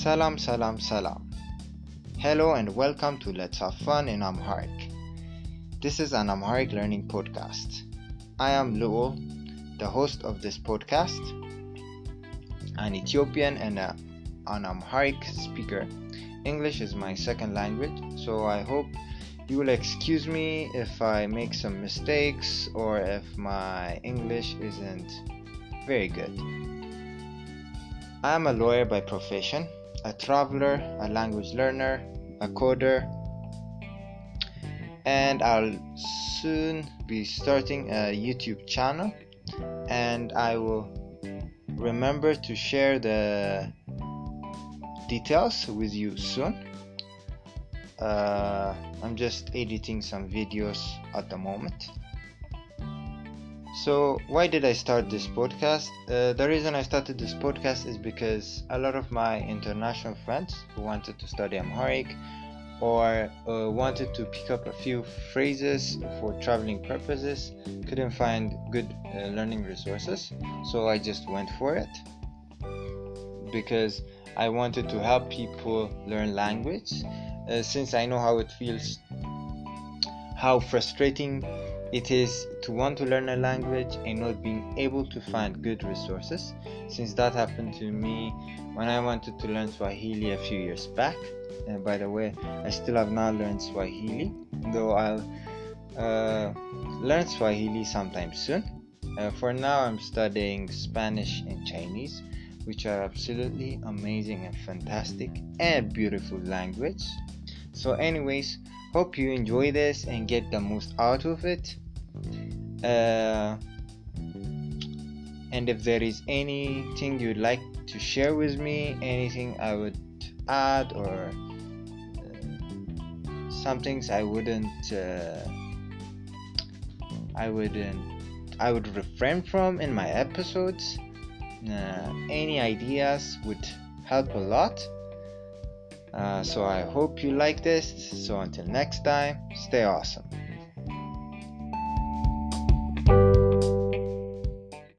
Salam, salam, salam. Hello and welcome to Let's Have Fun in Amharic. This is an Amharic learning podcast. I am Luo, the host of this podcast, an Ethiopian and a, an Amharic speaker. English is my second language, so I hope you will excuse me if I make some mistakes or if my English isn't very good. I am a lawyer by profession, a traveler, a language learner, a coder, and I'll soon be starting a YouTube channel and I will remember to share the details with you soon. Uh, I'm just editing some videos at the moment. So, why did I start this podcast? Uh, the reason I started this podcast is because a lot of my international friends who wanted to study Amharic or uh, wanted to pick up a few phrases for traveling purposes couldn't find good uh, learning resources. So, I just went for it because I wanted to help people learn language uh, since I know how it feels, how frustrating it is to want to learn a language and not being able to find good resources. Since that happened to me when I wanted to learn Swahili a few years back. And by the way, I still have not learned Swahili, though I'll uh, learn Swahili sometime soon. Uh, for now, I'm studying Spanish and Chinese, which are absolutely amazing and fantastic and beautiful language. So, anyways, hope you enjoy this and get the most out of it. Uh, and if there is anything you'd like to share with me, anything I would add, or uh, some things I wouldn't, uh, I wouldn't, I would refrain from in my episodes. Uh, any ideas would help a lot. Uh, so I hope you like this. So until next time, stay awesome.